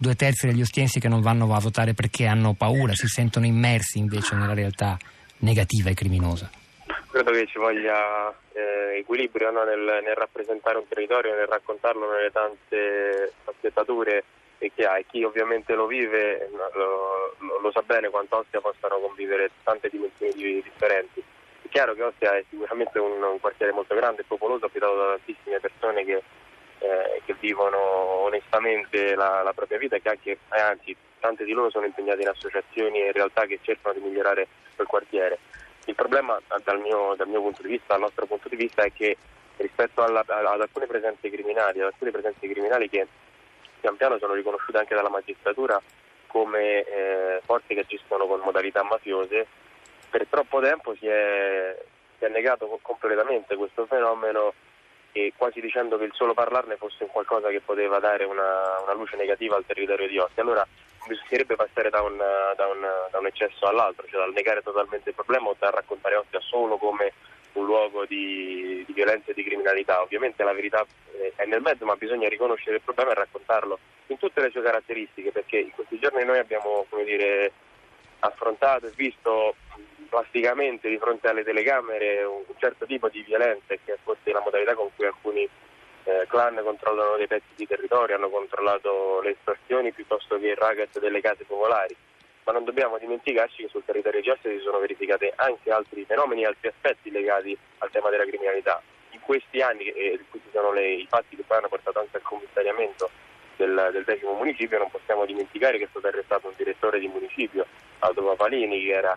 due terzi degli ostiensi che non vanno a votare perché hanno paura, si sentono immersi invece nella realtà negativa e criminosa. Credo che ci voglia eh, equilibrio no? nel, nel, rappresentare un territorio, nel raccontarlo nelle tante sfaccettature che ha e chi ovviamente lo vive lo, lo, lo sa bene quanto Ostia possano convivere tante dimensioni differenti. È chiaro che Ostia è sicuramente un, un quartiere molto grande e popoloso, abitato da tantissime persone che eh, che vivono onestamente la, la, propria vita e che anche, eh, anzi tante di loro sono impegnate in associazioni e realtà che cercano di migliorare quel quartiere. Il problema dal mio, dal mio punto di vista, dal nostro punto di vista, è che rispetto alla, ad alcune presenze criminali, ad alcune presenze criminali che pian piano sono riconosciute anche dalla magistratura come eh, forze che agiscono con modalità mafiose, per troppo tempo si è, si è negato completamente questo fenomeno e quasi dicendo che il solo parlarne fosse un qualcosa che poteva dare una, una luce negativa al territorio di Ostia. Allora bisognerebbe passare da un, da, un, da un, eccesso all'altro, cioè dal negare totalmente il problema o da raccontare Ostia solo come un luogo di, di violenza e di criminalità. Ovviamente la verità è nel mezzo, ma bisogna riconoscere il problema e raccontarlo in tutte le sue caratteristiche, perché in questi giorni noi abbiamo dire, affrontato e visto plasticamente di fronte alle telecamere un certo tipo di violenza che è forse la modalità con cui alcuni eh, clan controllano dei pezzi di territorio, hanno controllato le estorsioni piuttosto che il racket delle case popolari. Ma non dobbiamo dimenticarci che sul territorio Ostia si sono verificati anche altri fenomeni, altri aspetti legati al tema della criminalità. In questi anni, e questi sono le, i fatti che poi hanno portato anche al commissariamento del, del, decimo municipio, non possiamo dimenticare che è stato arrestato un direttore di municipio, Aldo Papalini, che era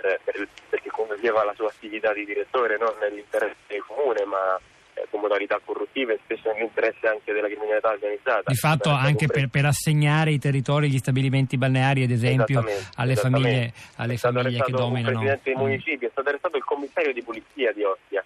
per, per, perché conduceva la sua attività di direttore non nell'interesse del comune ma eh, con modalità corruttive spesso nell'interesse anche della criminalità organizzata. Di fatto anche per, per, assegnare i territori, gli stabilimenti balneari ad esempio alle famiglie, alle famiglie che dominano. Il presidente dei municipio, è stato arrestato il commissario di polizia di Ostia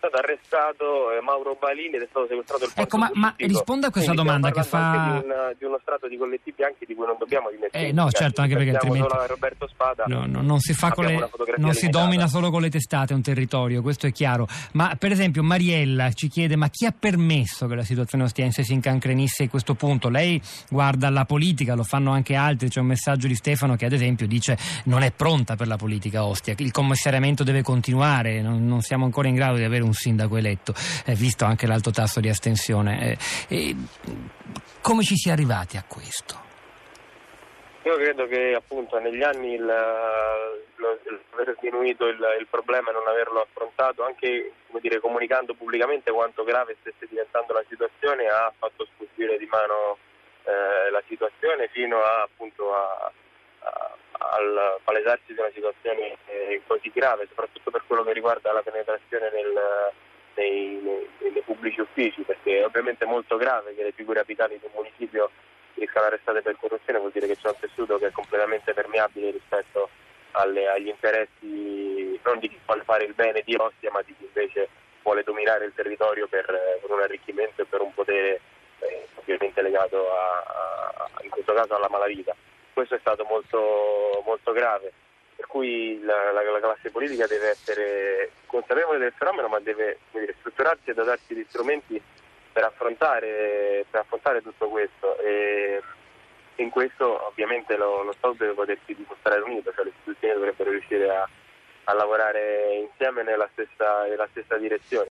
stato arrestato eh, Mauro Balini ed è stato sequestrato il Ecco, ma, ma risponda a questa Quindi domanda che fa... Di, un, di, uno strato di collettivi anche di cui non dobbiamo dimenticare. Eh, no, certo, anche perché altrimenti... Roberto Spada. No, no, non si, fa con le... non si domina solo con le testate un territorio, questo è chiaro. Ma per esempio Mariella ci chiede, ma chi ha permesso che la situazione ostiense si incancrenisse a questo punto? Lei guarda la politica, lo fanno anche altri, c'è un messaggio di Stefano che ad esempio dice non è pronta per la politica Ostia, il commissariamento deve continuare, non, non siamo ancora in grado di avere un un sindaco eletto, eh, visto anche l'alto tasso di astensione. Eh, come ci si è arrivati a questo? Io credo che appunto negli anni il, lo, aver sminuito il, il, problema e non averlo affrontato, anche dire, comunicando pubblicamente quanto grave stesse diventando la situazione, ha fatto sfuggire di mano eh, la situazione fino a, appunto, a, al palesarsi di una situazione eh, così grave, soprattutto per quello che riguarda la penetrazione nel, nei, nei, nei, pubblici uffici, perché è ovviamente molto grave che le figure apicali di un municipio riescano arrestate per corruzione, vuol dire che c'è un tessuto che è completamente permeabile rispetto alle, agli interessi non di chi vuole fare il bene di Ostia, ma di chi invece vuole dominare il territorio per, per un arricchimento e per un potere eh, ovviamente legato a, a, in questo caso alla malavita questo è stato molto, molto grave. Per cui la, la, la, classe politica deve essere consapevole del fenomeno, ma deve dire, strutturarsi e dotarsi di strumenti per affrontare, per affrontare tutto questo. E in questo ovviamente lo, lo Stato deve potersi dimostrare unito, cioè le istituzioni dovrebbero riuscire a, a lavorare insieme nella stessa, nella stessa direzione.